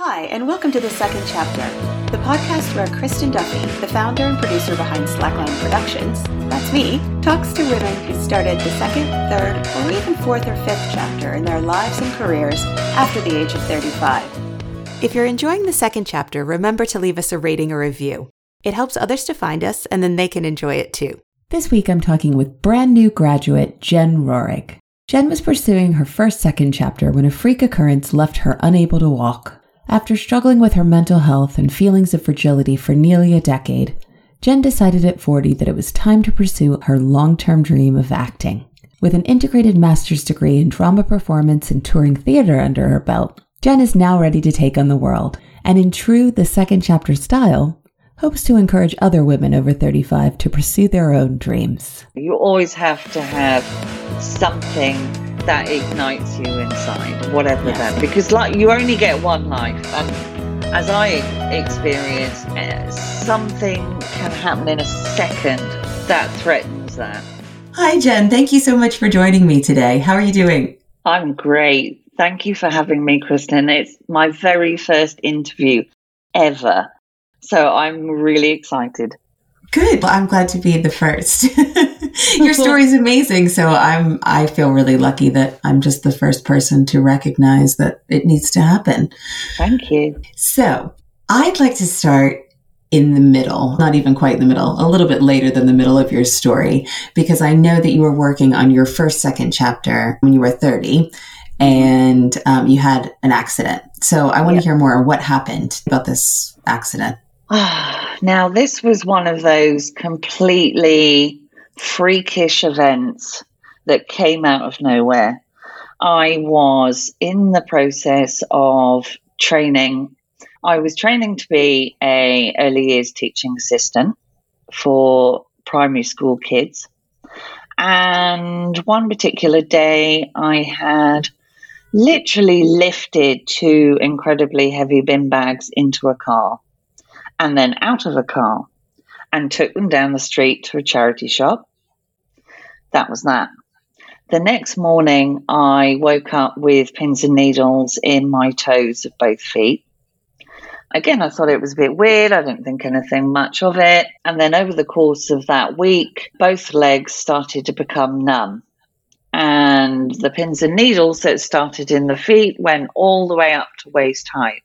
Hi, and welcome to the second chapter, the podcast where Kristin Duffy, the founder and producer behind Slackline Productions, that's me, talks to women who started the second, third, or even fourth or fifth chapter in their lives and careers after the age of 35. If you're enjoying the second chapter, remember to leave us a rating or review. It helps others to find us, and then they can enjoy it too. This week I'm talking with brand new graduate Jen Roehrig. Jen was pursuing her first second chapter when a freak occurrence left her unable to walk. After struggling with her mental health and feelings of fragility for nearly a decade, Jen decided at 40 that it was time to pursue her long term dream of acting. With an integrated master's degree in drama performance and touring theater under her belt, Jen is now ready to take on the world, and in true The Second Chapter style, hopes to encourage other women over 35 to pursue their own dreams. You always have to have something that ignites you inside, whatever Yes. that. Because like you only get one life, and as I experience, eh, something can happen in a second that threatens that. Hi, Jen. Thank you so much for joining me today. How are you doing? I'm great. Thank you for having me, Kristin. It's my very first interview ever. So I'm really excited. Good. Well, I'm glad to be the first. Your story is amazing, so I'm I feel really lucky that I'm just the first person to recognize that it needs to happen. Thank you. So, I'd like to start in the middle, not even quite in the middle, a little bit later than the middle of your story, because I know that you were working on your first second chapter when you were 30 and um, you had an accident. So, I want Yeah. to hear more what happened about this accident. now, this was one of those completely freakish events that came out of nowhere. I was in the process of training. I was training to be a early years teaching assistant for primary school kids. And one particular day, I had literally lifted two incredibly heavy bin bags into a car and then out of a car and took them down the street to a charity shop. That was that. The next morning, I woke up with pins and needles in my toes of both feet. Again, I thought it was a bit weird. I didn't think anything much of it. And then over the course of that week, both legs started to become numb. And the pins and needles that started in the feet went all the way up to waist height.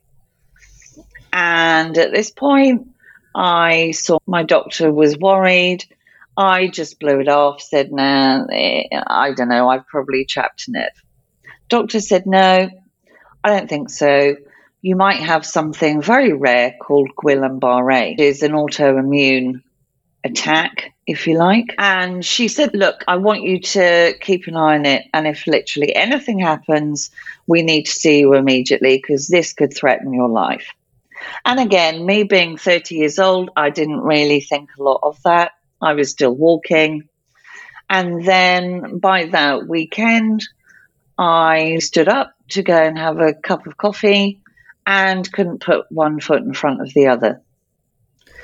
And at this point, I saw my doctor was worried. I just blew it off, said, nah, eh, I don't know, I've probably trapped a nerve. Doctor said, no, I don't think so. You might have something very rare called Guillain-Barré. It is an autoimmune attack, if you like. And she said, look, I want you to keep an eye on it. And if literally anything happens, we need to see you immediately because this could threaten your life. And again, me being 30 years old, I didn't really think a lot of that. I was still walking. And then by that weekend, I stood up to go and have a cup of coffee and couldn't put one foot in front of the other.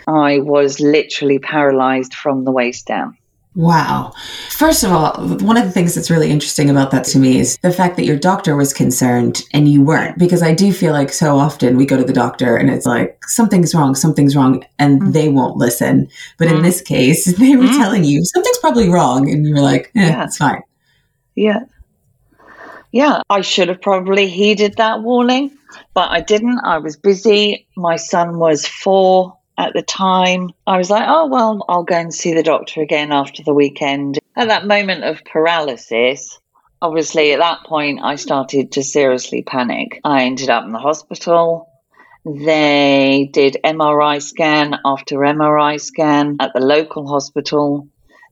I was literally paralyzed from the waist down. Wow. First of all, one of the things that's really interesting about that to me is the fact that your doctor was concerned and you weren't, because I do feel like so often we go to the doctor and it's like, something's wrong, something's wrong, and Mm. they won't listen. But in Mm. this case, they were Mm. telling you something's probably wrong, and you were like, eh, Yeah. it's fine. Yeah. Yeah, I should have probably heeded that warning, but I didn't. I was busy. My son was four at the time. I was like, oh, well, I'll go and see the doctor again after the weekend. At that moment of paralysis, obviously, at that point, I started to seriously panic. I ended up in the hospital. They did MRI scan after MRI scan at the local hospital.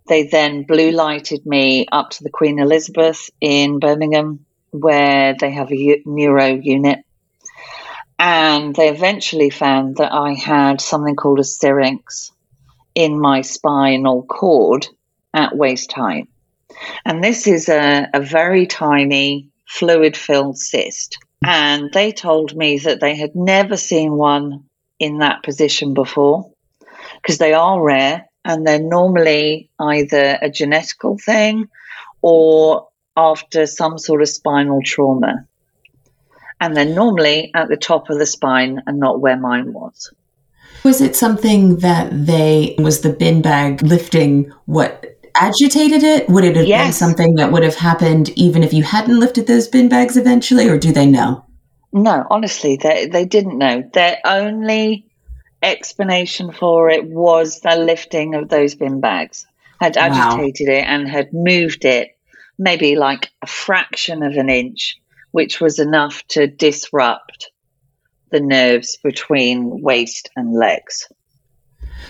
They then blue lighted me up to the Queen Elizabeth in Birmingham, where they have a neuro unit. And they eventually found that I had something called a syrinx in my spinal cord at waist height. And this is a, a very tiny fluid filled cyst. And they told me that they had never seen one in that position before because they are rare and they're normally either a genetical thing or after some sort of spinal trauma. And then normally at the top of the spine and not where mine was. Was it something that they was the bin bag lifting what agitated it? Would it have yes. been something that would have happened even if you hadn't lifted those bin bags eventually, or do they know? No, honestly, they they didn't know. Their only explanation for it was the lifting of those bin bags had agitated wow. it and had moved it maybe like a fraction of an inch, which was enough to disrupt the nerves between waist and legs.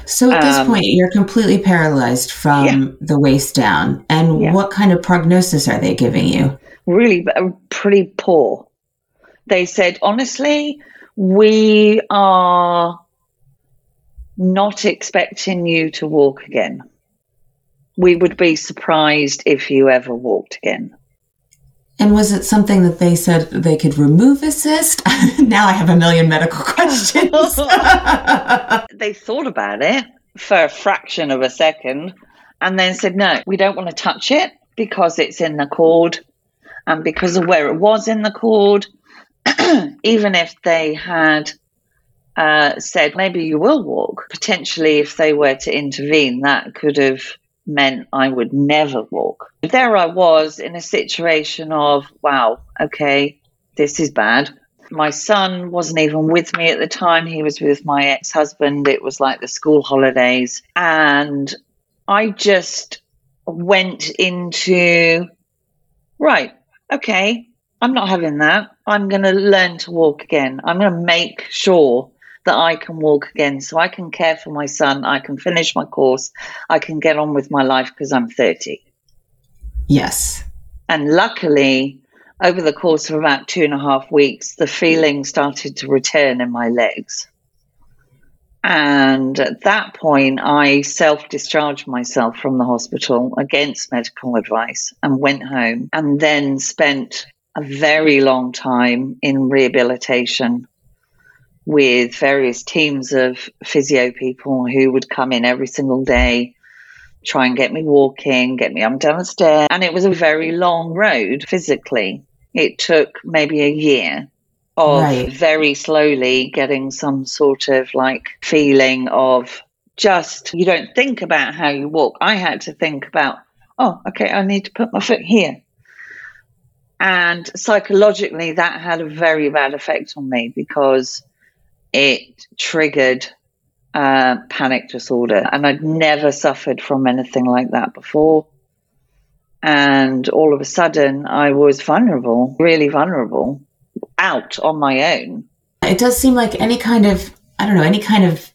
So at this um, point, you're completely paralyzed from yeah. the waist down. And yeah. what kind of prognosis are they giving you? Really, uh, pretty poor. They said, honestly, we are not expecting you to walk again. We would be surprised if you ever walked again. And was it something that they said they could remove a cyst? now I have a million medical questions. they thought about it for a fraction of a second and then said, no, we don't want to touch it because it's in the cord and because of where it was in the cord. Even if they had uh, said, maybe you will walk, potentially if they were to intervene, that could have meant I would never walk. There I was in a situation of, wow, okay, this is bad. My son wasn't even with me at the time. He was with my ex husband. It was like the school holidays. And I just went into, right, okay, I'm not having that. I'm going to learn to walk again. I'm going to make sure that I can walk again so I can care for my son, I can finish my course, I can get on with my life because I'm 30. Yes. And luckily, over the course of about two and a half weeks, the feeling started to return in my legs. And at that point, I self discharged myself from the hospital against medical advice and went home and then spent a very long time in rehabilitation with various teams of physio people who would come in every single day, try and get me walking, get me up and down the stairs. And it was a very long road physically. It took maybe a year of right. very slowly getting some sort of like feeling of just, you don't think about how you walk. I had to think about, oh, okay, I need to put my foot here. And psychologically, that had a very bad effect on me because it triggered uh, panic disorder. And I'd never suffered from anything like that before. And all of a sudden, I was vulnerable, really vulnerable, out on my own. It does seem like any kind of, I don't know, any kind of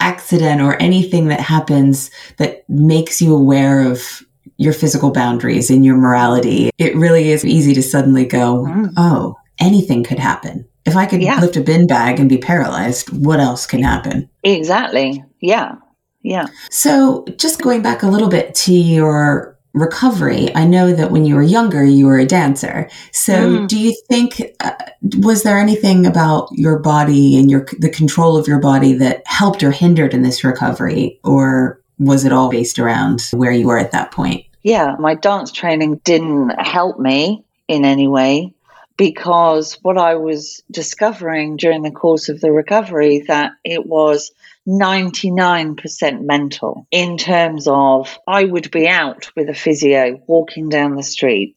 accident or anything that happens that makes you aware of your physical boundaries and your morality, it really is easy to suddenly go, mm. oh, anything could happen. If I could yeah. lift a bin bag and be paralyzed, what else can happen? Exactly. Yeah. Yeah. So, just going back a little bit to your recovery, I know that when you were younger, you were a dancer. So, mm. do you think uh, was there anything about your body and your the control of your body that helped or hindered in this recovery, or was it all based around where you were at that point? Yeah, my dance training didn't help me in any way because what I was discovering during the course of the recovery that it was 99% mental in terms of I would be out with a physio walking down the street.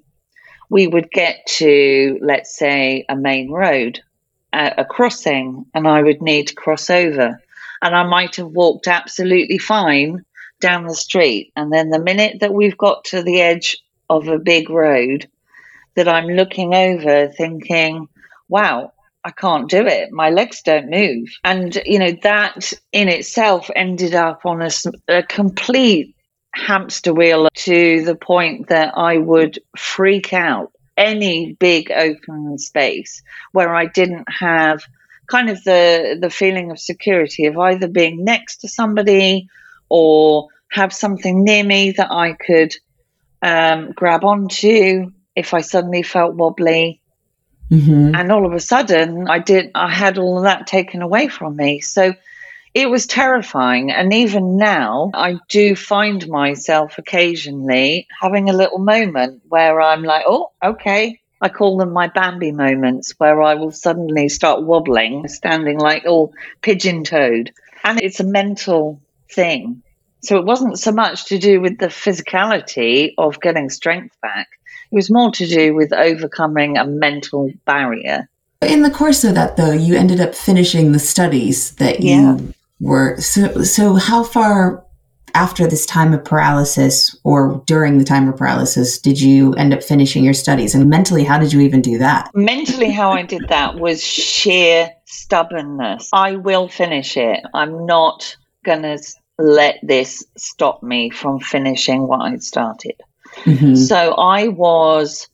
We would get to, let's say, a main road, a, a crossing, and I would need to cross over. And I might have walked absolutely fine down the street. And then the minute that we've got to the edge of a big road, that I'm looking over thinking, wow, I can't do it. My legs don't move. And, you know, that in itself ended up on a, a complete hamster wheel to the point that I would freak out any big open space where I didn't have kind of the the feeling of security of either being next to somebody or have something near me that I could um, grab onto if I suddenly felt wobbly. Mm-hmm. And all of a sudden, I did. I had all of that taken away from me. So it was terrifying. And even now, I do find myself occasionally having a little moment where I'm like, "Oh, okay, I call them my Bambi moments where I will suddenly start wobbling, standing like all pigeon toed. And it's a mental thing. So it wasn't so much to do with the physicality of getting strength back, it was more to do with overcoming a mental barrier. In the course of that, though, you ended up finishing the studies that you yeah. were. So, so how far after this time of paralysis or during the time of paralysis did you end up finishing your studies? And mentally, how did you even do that? Mentally, how I did that was sheer stubbornness. I will finish it. I'm not going to let this stop me from finishing what I'd started. Mm-hmm. So I was,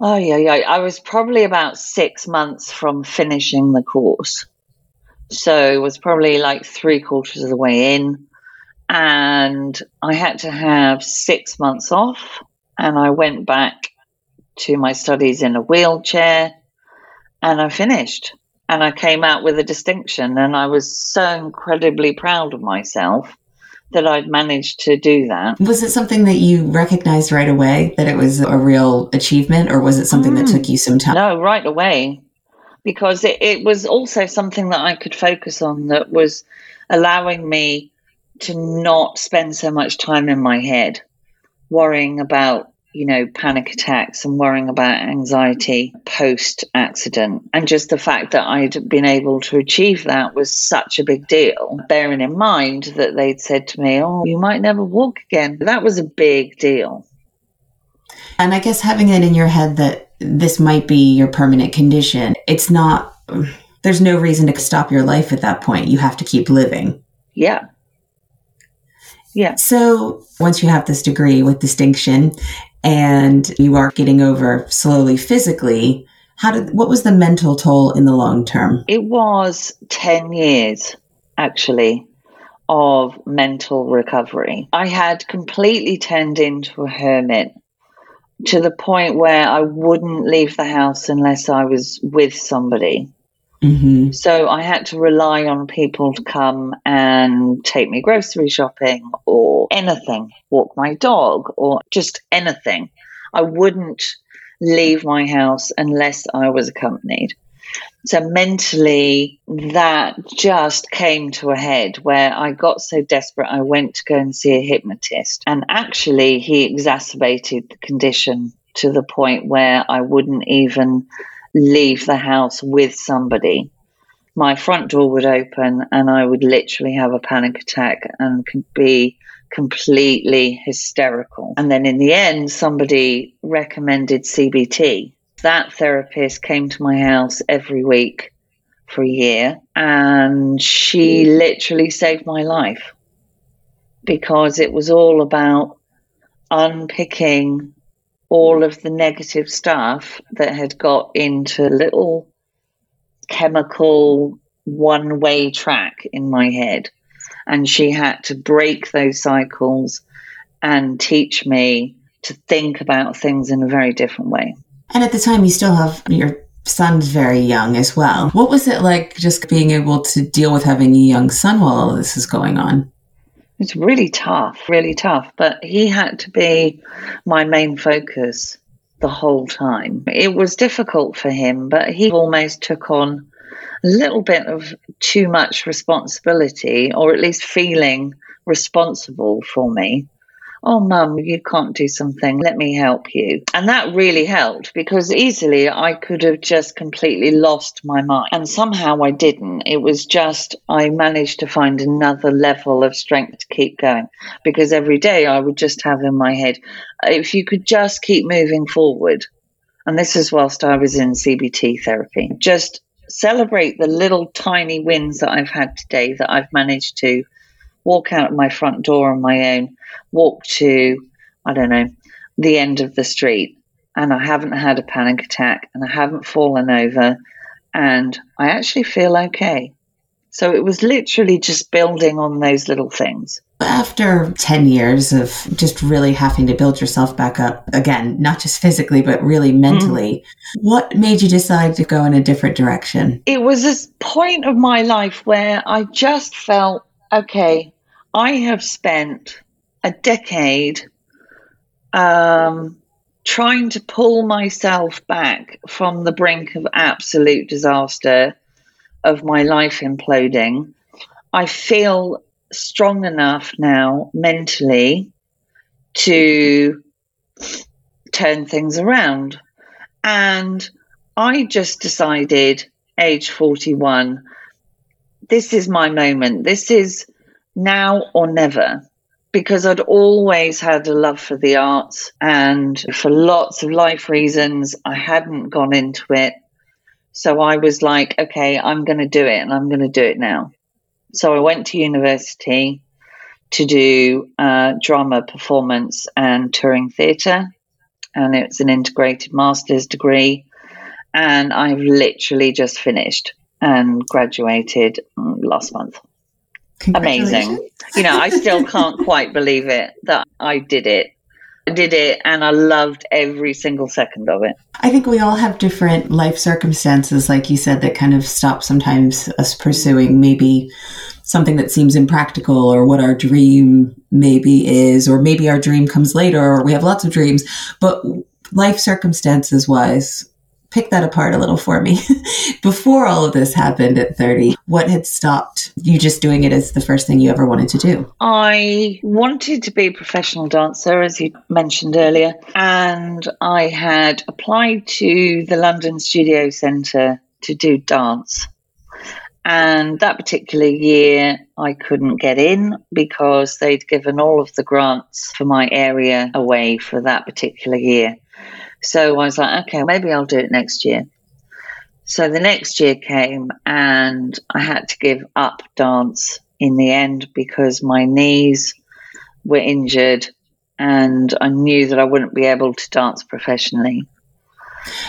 oh, yeah, yeah, I was probably about six months from finishing the course. So it was probably like three quarters of the way in and I had to have six months off. And I went back to my studies in a wheelchair and I finished. And I came out with a distinction. And I was so incredibly proud of myself that I'd managed to do that. Was it something that you recognized right away that it was a real achievement, or was it something mm. that took you some time? No, right away. Because it, it was also something that I could focus on that was allowing me to not spend so much time in my head worrying about you know panic attacks and worrying about anxiety post accident and just the fact that I'd been able to achieve that was such a big deal bearing in mind that they'd said to me oh you might never walk again. That was a big deal. And I guess having it in your head that this might be your permanent condition it's not there's no reason to stop your life at that point. You have to keep living. Yeah. Yeah. So once you have this degree with distinction and you are getting over slowly physically, how did what was the mental toll in the long term? It was 10 years actually of mental recovery. I had completely turned into a hermit to the point where I wouldn't leave the house unless I was with somebody. Mm-hmm. So I had to rely on people to come and take me grocery shopping or anything, walk my dog or just anything. I wouldn't leave my house unless I was accompanied. So mentally, that just came to a head where I got so desperate, I went to go and see a hypnotist. And actually, he exacerbated the condition to the point where I wouldn't even leave the house with somebody, my front door would open and I would literally have a panic attack and could be completely hysterical. And then in the end, somebody recommended CBT. That therapist came to my house every week for a year and she literally saved my life because it was all about unpicking all of the negative stuff that had got into little chemical one way track in my head. And she had to break those cycles and teach me to think about things in a very different way. And at the time, you still have your son's very young as well. What was it like just being able to deal with having a young son while all this is going on? It's really tough, really tough. But he had to be my main focus the whole time. It was difficult for him, but he almost took on a little bit of too much responsibility, or at least feeling responsible for me oh, mum, you can't do something. Let me help you. And that really helped because easily I could have just completely lost my mind. And somehow I didn't. It was just, I managed to find another level of strength to keep going because every day I would just have in my head, if you could just keep moving forward. And this is whilst I was in CBT therapy. Just celebrate the little tiny wins that I've had today that I've managed to walk out of my front door on my own, walk to, I don't know, the end of the street, and I haven't had a panic attack and I haven't fallen over, and I actually feel okay. So it was literally just building on those little things. After 10 years of just really having to build yourself back up again, not just physically, but really mentally, mm. what made you decide to go in a different direction? It was this point of my life where I just felt okay, I have spent a decade um, trying to pull myself back from the brink of absolute disaster of my life imploding. I feel strong enough now mentally to turn things around. And I just decided, age 41, this is my moment. This is now or never. Because I'd always had a love for the arts, and for lots of life reasons, I hadn't gone into it. So I was like, okay, I'm going to do it, and I'm going to do it now. So I went to university to do uh, drama performance and touring theatre and it's an integrated master's degree. And I've literally just finished and graduated last month. Amazing. You know, I still can't quite believe it that I did it. I did it and I loved every single second of it. I think we all have different life circumstances, like you said, that kind of stop sometimes us pursuing maybe something that seems impractical or what our dream maybe is, or maybe our dream comes later, or we have lots of dreams. But life circumstances wise, pick that apart a little for me. Before all of this happened at 30, what had stopped you just doing it as the first thing you ever wanted to do? I wanted to be a professional dancer, as you mentioned earlier, and I had applied to the London Studio Centre to do dance. And that particular year, I couldn't get in because they'd given all of the grants for my area away for that particular year. So I was like, okay, maybe I'll do it next year. So the next year came and I had to give up dance in the end because my knees were injured and I knew that I wouldn't be able to dance professionally.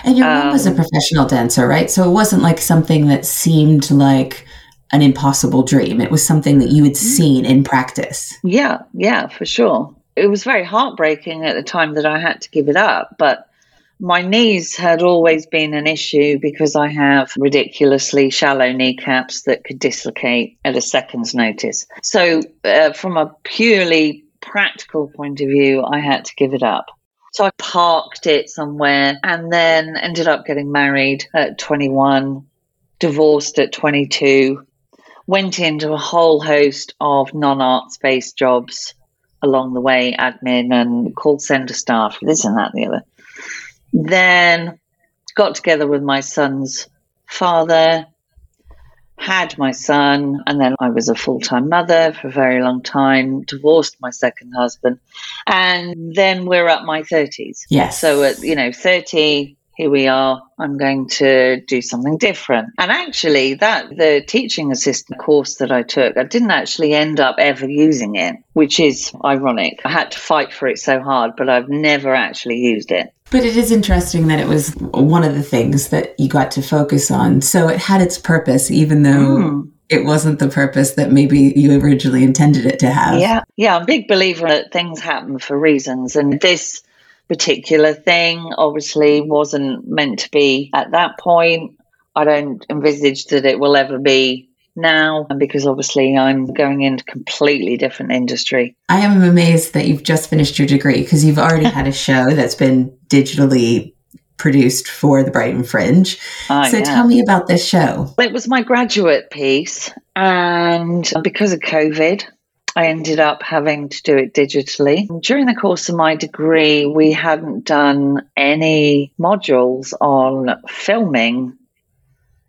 And your mom was a um, professional dancer, right? So it wasn't like something that seemed like an impossible dream. It was something that you had mm-hmm. seen in practice. Yeah, yeah, for sure. It was very heartbreaking at the time that I had to give it up, but my knees had always been an issue because I have ridiculously shallow kneecaps that could dislocate at a second's notice. So, uh, from a purely practical point of view, I had to give it up. So I parked it somewhere and then ended up getting married at 21, divorced at 22, went into a whole host of non arts based jobs along the way admin and call center staff, this and that the other. Then got together with my son's father, had my son, and then I was a full time mother for a very long time, divorced my second husband, and then we're at my 30s. Yes. So at, you know, 30, here we are. I'm going to do something different. And actually, that the teaching assistant course that I took, I didn't actually end up ever using it, which is ironic. I had to fight for it so hard, but I've never actually used it. But it is interesting that it was one of the things that you got to focus on. So it had its purpose, even though mm. it wasn't the purpose that maybe you originally intended it to have. Yeah. Yeah. I'm a big believer that things happen for reasons. And this particular thing obviously wasn't meant to be at that point. I don't envisage that it will ever be now And because obviously I'm going into completely different industry. I am amazed that you've just finished your degree because you've already had a show that's been digitally produced for the Brighton Fringe. Oh, so yeah. tell me about this show. It was my graduate piece and because of COVID I ended up having to do it digitally. During the course of my degree, we hadn't done any modules on filming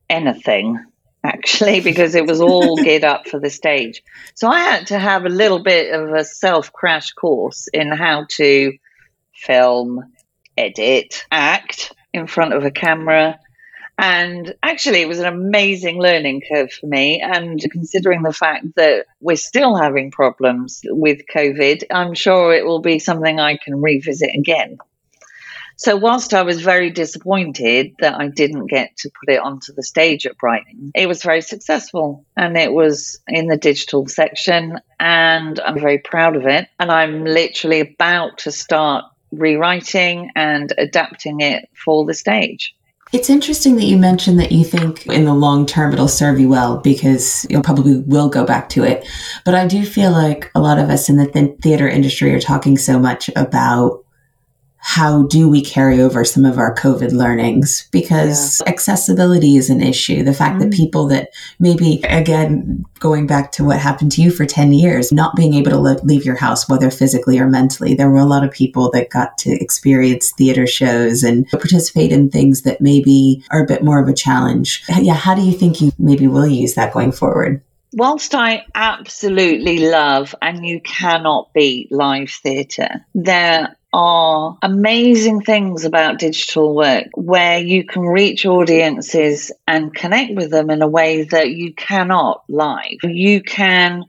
anything actually, because it was all geared up for the stage. So I had to have a little bit of a self crash course in how to film, edit, act in front of a camera. And actually, it was an amazing learning curve for me. And considering the fact that we're still having problems with COVID, I'm sure it will be something I can revisit again. So, whilst I was very disappointed that I didn't get to put it onto the stage at Brighton, it was very successful and it was in the digital section. And I'm very proud of it. And I'm literally about to start rewriting and adapting it for the stage. It's interesting that you mentioned that you think in the long term it'll serve you well because you'll probably will go back to it. But I do feel like a lot of us in the th- theater industry are talking so much about how do we carry over some of our COVID learnings? Because yeah. accessibility is an issue. The fact mm-hmm. that people that maybe, again, going back to what happened to you for 10 years, not being able to leave your house, whether physically or mentally, there were a lot of people that got to experience theater shows and participate in things that maybe are a bit more of a challenge. Yeah, how do you think you maybe will use that going forward? whilst I absolutely love and you cannot beat live theatre, there are amazing things about digital work where you can reach audiences and connect with them in a way that you cannot live. You can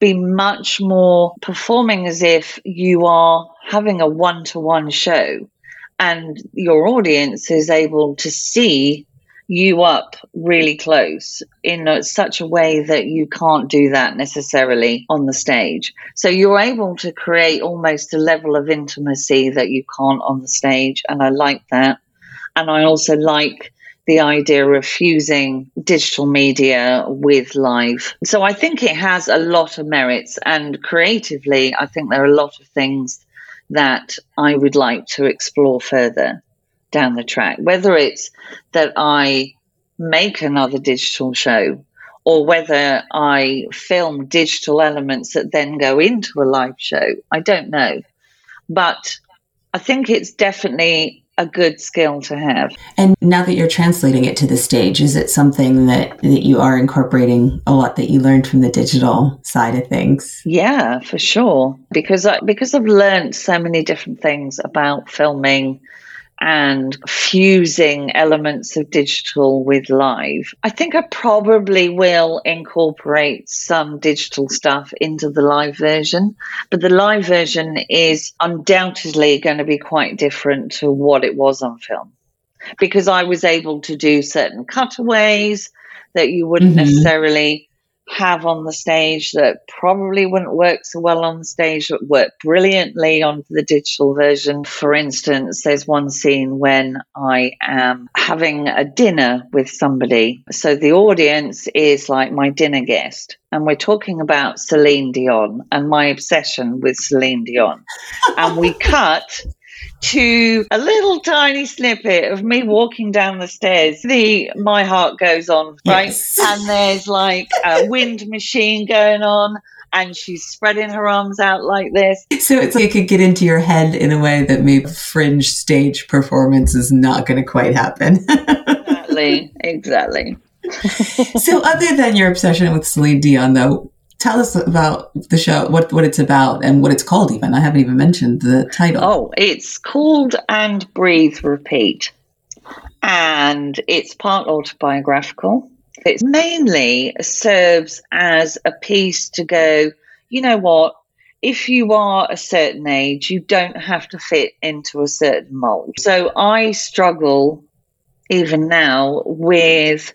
be much more performing as if you are having a one to one show and your audience is able to see you up really close in such a way that you can't do that necessarily on the stage. So you're able to create almost a level of intimacy that you can't on the stage. And I like that. And I also like the idea of fusing digital media with live. So I think it has a lot of merits. And creatively, I think there are a lot of things that I would like to explore further down the track, whether it's that I make another digital show or whether I film digital elements that then go into a live show. I don't know. But I think it's definitely a good skill to have. And now that you're translating it to the stage, is it something that, that you are incorporating a lot that you learned from the digital side of things? Yeah, for sure. Because I, because I've learned so many different things about filming and fusing elements of digital with live. I think I probably will incorporate some digital stuff into the live version, but the live version is undoubtedly going to be quite different to what it was on film because I was able to do certain cutaways that you wouldn't mm-hmm. necessarily have on the stage that probably wouldn't work so well on the stage but work brilliantly on the digital version. For instance, there's one scene when I am having a dinner with somebody. So the audience is like my dinner guest. And we're talking about Celine Dion and my obsession with Celine Dion. and we cut to a little tiny snippet of me walking down the stairs. The My Heart Goes On, right? Yes. And there's like a wind machine going on. And she's spreading her arms out like this. So it's like it could get into your head in a way that maybe fringe stage performance is not going to quite happen. exactly. Exactly. so, other than your obsession with Celine Dion, though, tell us about the show, what what it's about, and what it's called. Even I haven't even mentioned the title. Oh, it's called "And Breathe, Repeat," and it's part autobiographical. It mainly serves as a piece to go. You know what? If you are a certain age, you don't have to fit into a certain mold. So I struggle even now with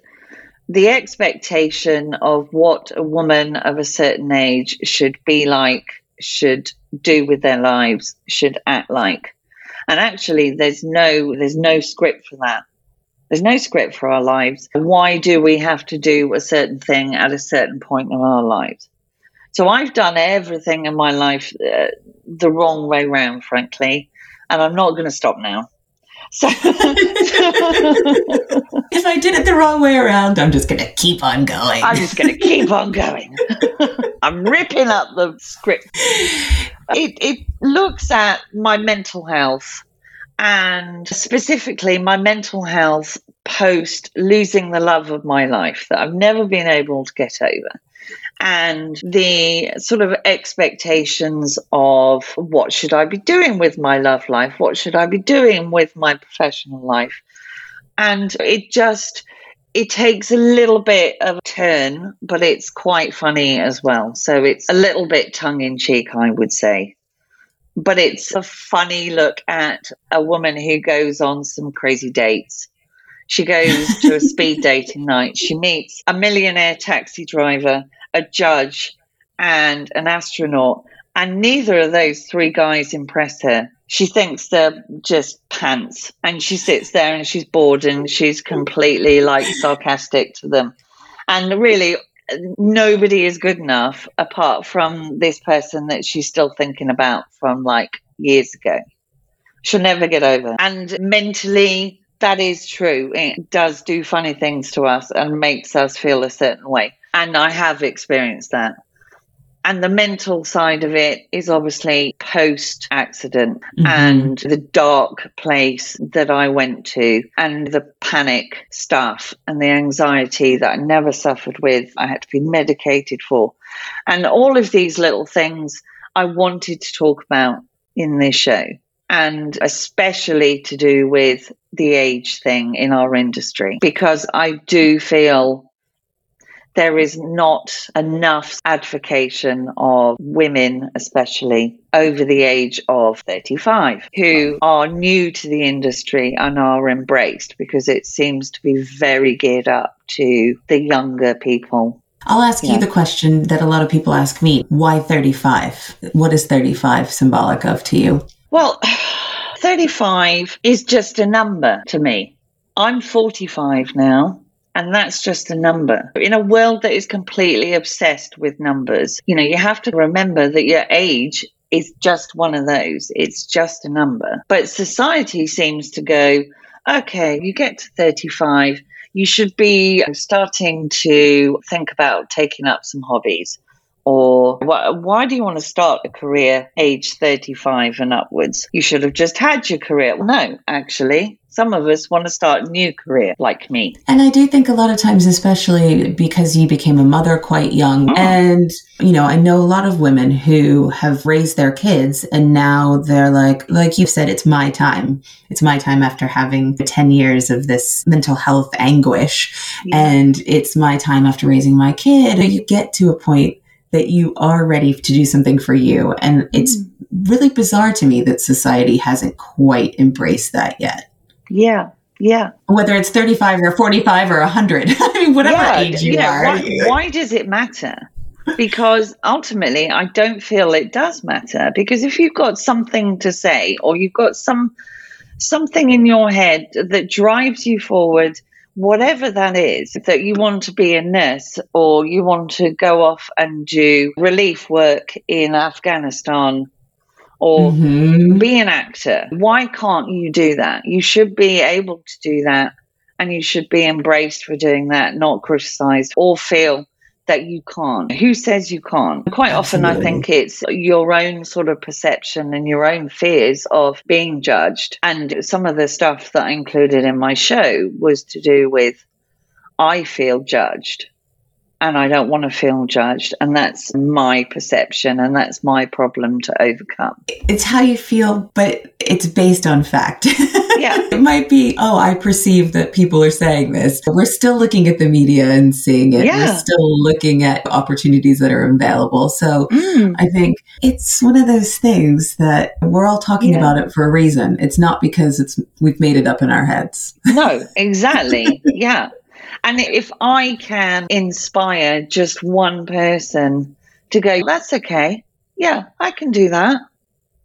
the expectation of what a woman of a certain age should be like, should do with their lives, should act like. And actually there's no there's no script for that. There's no script for our lives. Why do we have to do a certain thing at a certain point in our lives? So I've done everything in my life uh, the wrong way round, frankly, and I'm not going to stop now. So if I did it the wrong way around, I'm just going to keep on going. I'm just going to keep on going. I'm ripping up the script. It, it looks at my mental health and specifically my mental health post losing the love of my life that I've never been able to get over and the sort of expectations of what should I be doing with my love life? What should I be doing with my professional life? And it just it takes a little bit of a turn, but it's quite funny as well. So it's a little bit tongue in cheek, I would say. But it's a funny look at a woman who goes on some crazy dates. She goes to a speed dating night. She meets a millionaire taxi driver a judge, and an astronaut. And neither of those three guys impress her. She thinks they're just pants. And she sits there and she's bored and she's completely like sarcastic to them. And really, nobody is good enough apart from this person that she's still thinking about from like years ago. She'll never get over. And mentally, that is true. It does do funny things to us and makes us feel a certain way. And I have experienced that. And the mental side of it is obviously post accident mm-hmm. and the dark place that I went to and the panic stuff and the anxiety that I never suffered with. I had to be medicated for. And all of these little things I wanted to talk about in this show. And especially to do with the age thing in our industry, because I do feel there is not enough advocation of women, especially over the age of 35, who are new to the industry and are embraced because it seems to be very geared up to the younger people. I'll ask yeah. you the question that a lot of people ask me why 35? What is 35 symbolic of to you? Well, 35 is just a number to me. I'm 45 now. And that's just a number. In a world that is completely obsessed with numbers, you know, you have to remember that your age is just one of those. It's just a number. But society seems to go, okay, you get to 35, you should be starting to think about taking up some hobbies. Or why do you want to start a career age 35 and upwards? You should have just had your career. No, actually, some of us want to start a new career, like me. And I do think a lot of times, especially because you became a mother quite young, oh. and you know, I know a lot of women who have raised their kids and now they're like, like you said, it's my time. It's my time after having 10 years of this mental health anguish. Yeah. And it's my time after raising my kid. You get to a point that you are ready to do something for you. And it's mm. really bizarre to me that society hasn't quite embraced that yet. Yeah. Yeah. Whether it's 35 or 45 or 100, I mean, whatever yeah, age you yeah, are. Why, why does it matter? because ultimately, I don't feel it does matter. Because if you've got something to say or you've got some something in your head that drives you forward, whatever that is, that you want to be a nurse or you want to go off and do relief work in Afghanistan or mm-hmm. be an actor. Why can't you do that? You should be able to do that and you should be embraced for doing that, not criticized or feel that you can't. Who says you can't? Quite Absolutely. often, I think it's your own sort of perception and your own fears of being judged. And some of the stuff that I included in my show was to do with I feel judged and I don't want to feel judged. And that's my perception and that's my problem to overcome. It's how you feel, but it's based on fact. Yeah. it might be, oh, I perceive that people are saying this. We're still looking at the media and seeing it. Yeah. We're still looking at opportunities that are available. So mm. I think it's one of those things that we're all talking yeah. about it for a reason. It's not because it's we've made it up in our heads. No, exactly. yeah. And if I can inspire just one person to go, that's okay. Yeah, I can do that.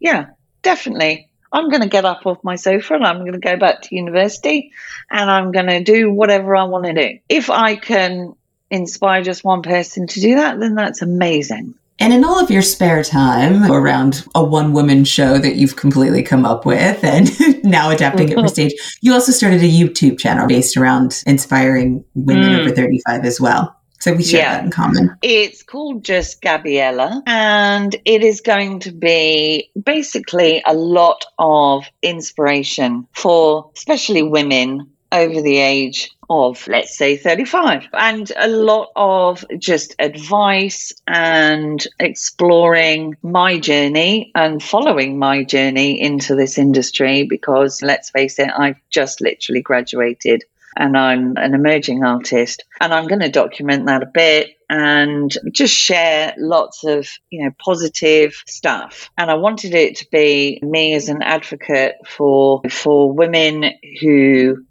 Yeah, definitely. I'm going to get up off my sofa and I'm going to go back to university and I'm going to do whatever I want to do. If I can inspire just one person to do that, then that's amazing. And in all of your spare time around a one woman show that you've completely come up with and now adapting it for stage, you also started a YouTube channel based around inspiring women mm. over 35 as well. So we share yeah. that in common. It's called Just GabbyElla, and it is going to be basically a lot of inspiration for especially women over the age of, let's say, 35, and a lot of just advice and exploring my journey and following my journey into this industry because, let's face it, I've just literally graduated and I'm an emerging artist. And I'm going to document that a bit and just share lots of you know positive stuff. And i wanted it to be me as an advocate for for women who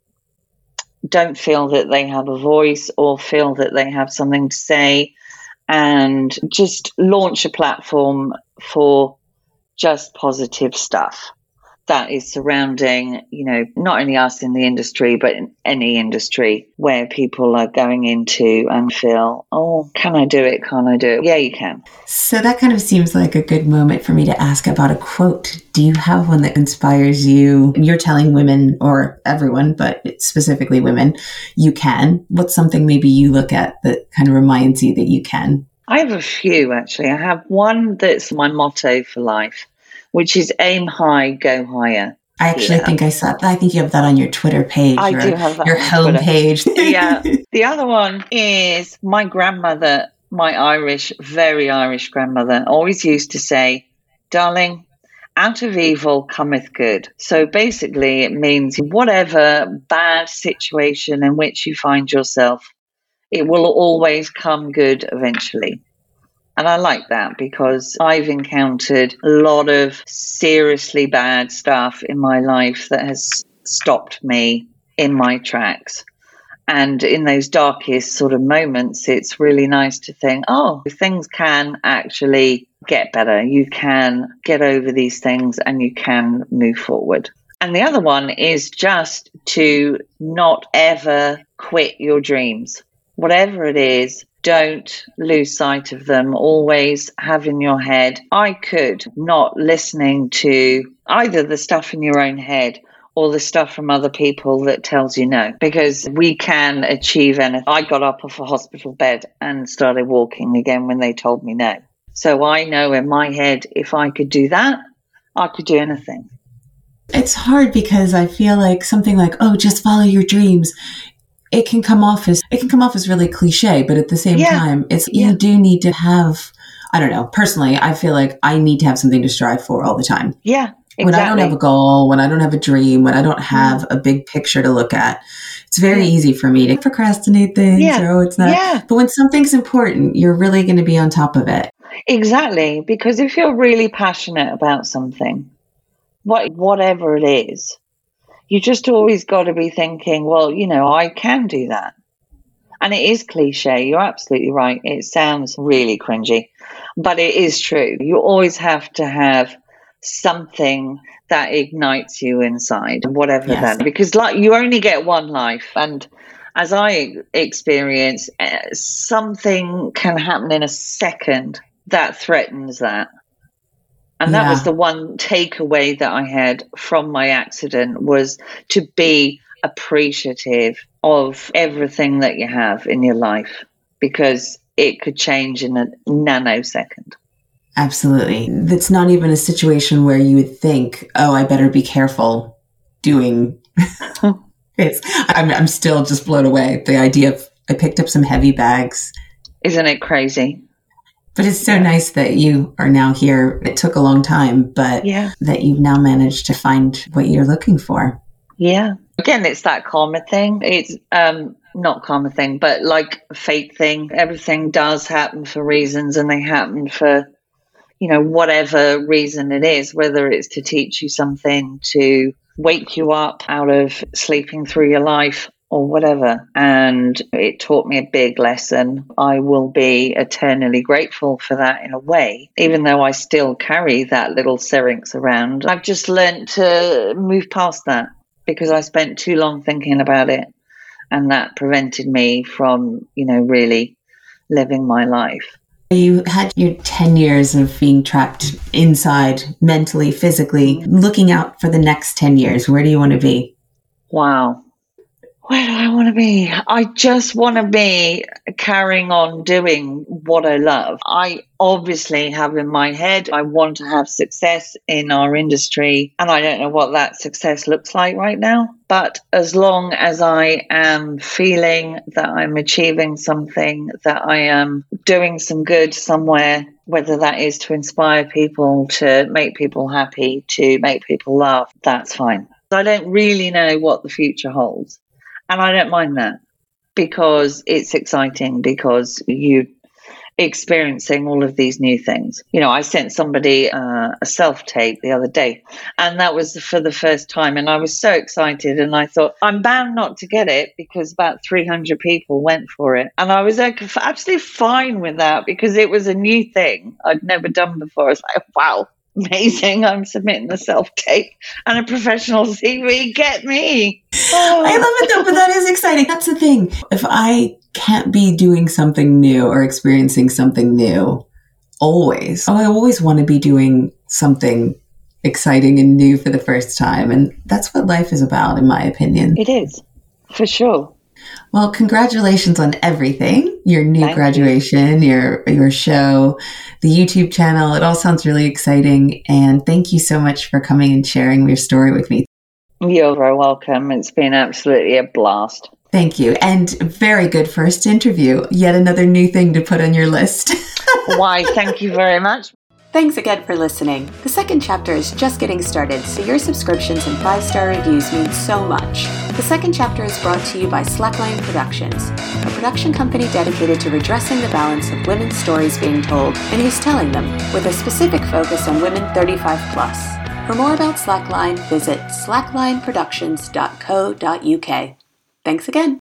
don't feel that they have a voice or feel that they have something to say, and just launch a platform for just positive stuff. That is surrounding, you know, not only us in the industry, but in any industry where people are going into and feel, oh, can I do it? Can I do it? Yeah, you can. So that kind of seems like a good moment for me to ask about a quote. Do you have one that inspires you? You're telling women or everyone, but specifically women, you can. What's something maybe you look at that kind of reminds you that you can? I have a few actually. I have one that's my motto for life which is aim high, go higher. I actually yeah. think I saw. That. I think you have that on your Twitter page. I do have that. Your home Twitter. page. yeah. The other one is my grandmother, my Irish, very Irish grandmother, always used to say, "Darling, out of evil cometh good." So basically, it means whatever bad situation in which you find yourself, it will always come good eventually. And I like that because I've encountered a lot of seriously bad stuff in my life that has stopped me in my tracks. And in those darkest sort of moments, it's really nice to think, oh, things can actually get better. You can get over these things and you can move forward. And the other one is just to not ever quit your dreams. Whatever it is, don't lose sight of them. Always have in your head, I could, not listening to either the stuff in your own head or the stuff from other people that tells you no, because we can achieve anything. I got up off a hospital bed and started walking again when they told me no. So I know in my head, if I could do that, I could do anything. It's hard because I feel like something like, oh, just follow your dreams it can come off as it can come off as really cliche, but at the same yeah. time, it's yeah. you do need to have. I don't know. Personally, I feel like I need to have something to strive for all the time. Yeah. Exactly. When I don't have a goal, when I don't have a dream, when I don't have mm. a big picture to look at, it's very yeah. easy for me to procrastinate things. Yeah. Or, oh, it's not. Yeah. But when something's important, you're really going to be on top of it. Exactly. Because if you're really passionate about something, what, whatever it is, you just always got to be thinking, well, you know, I can do that. And it is cliche. You're absolutely right. It sounds really cringy, but it is true. You always have to have something that ignites you inside, whatever yes. that, because like you only get one life. And as I experience, uh, something can happen in a second that threatens that. And that yeah. was the one takeaway that I had from my accident was to be appreciative of everything that you have in your life because it could change in a nanosecond. Absolutely. That's not even a situation where you would think, oh, I better be careful doing this. I'm, I'm still just blown away. The idea of I picked up some heavy bags. Isn't it crazy? But it's so nice that you are now here. It took a long time, but yeah. that you've now managed to find what you're looking for. Yeah. Again, it's that karma thing. It's um not karma thing, but like fate thing. Everything does happen for reasons and they happen for you know, whatever reason it is, whether it's to teach you something, to wake you up out of sleeping through your life, or whatever. And it taught me a big lesson. I will be eternally grateful for that in a way, even though I still carry that little syrinx around. I've just learned to move past that because I spent too long thinking about it. And that prevented me from, you know, really living my life. You had your 10 years of being trapped inside mentally, physically, looking out for the next 10 years. Where do you want to be? Wow where do I want to be? I just want to be carrying on doing what I love. I obviously have in my head, I want to have success in our industry, and I don't know what that success looks like right now. But as long as I am feeling that I'm achieving something, that I am doing some good somewhere, whether that is to inspire people, to make people happy, to make people laugh, that's fine. I don't really know what the future holds. And I don't mind that because it's exciting because you experiencing all of these new things. You know, I sent somebody uh, a self tape the other day, and that was for the first time, and I was so excited. And I thought, I'm bound not to get it because about 300 people went for it, and I was like, absolutely fine with that because it was a new thing I'd never done before. I was like, wow. Amazing. I'm submitting the self tape and a professional CV. Get me. Oh. I love it though, but that is exciting. That's the thing. If I can't be doing something new or experiencing something new, always, oh, I always want to be doing something exciting and new for the first time. And that's what life is about, in my opinion. It is, for sure. Well, congratulations on everything. Your new Thank graduation, you. your your show, the YouTube channel. It all sounds really exciting and thank you so much for coming and sharing your story with me. You're very welcome. It's been absolutely a blast. Thank you. And very good first interview. Yet another new thing to put on your list. Why, thank you very much. Thanks again for listening. The second chapter is just getting started, so your subscriptions and five star reviews mean so much. The second chapter is brought to you by Slackline Productions, a production company dedicated to redressing the balance of women's stories being told and who's telling them, with a specific focus on women 35 plus. For more about Slackline, visit slacklineproductions.co.uk. Thanks again.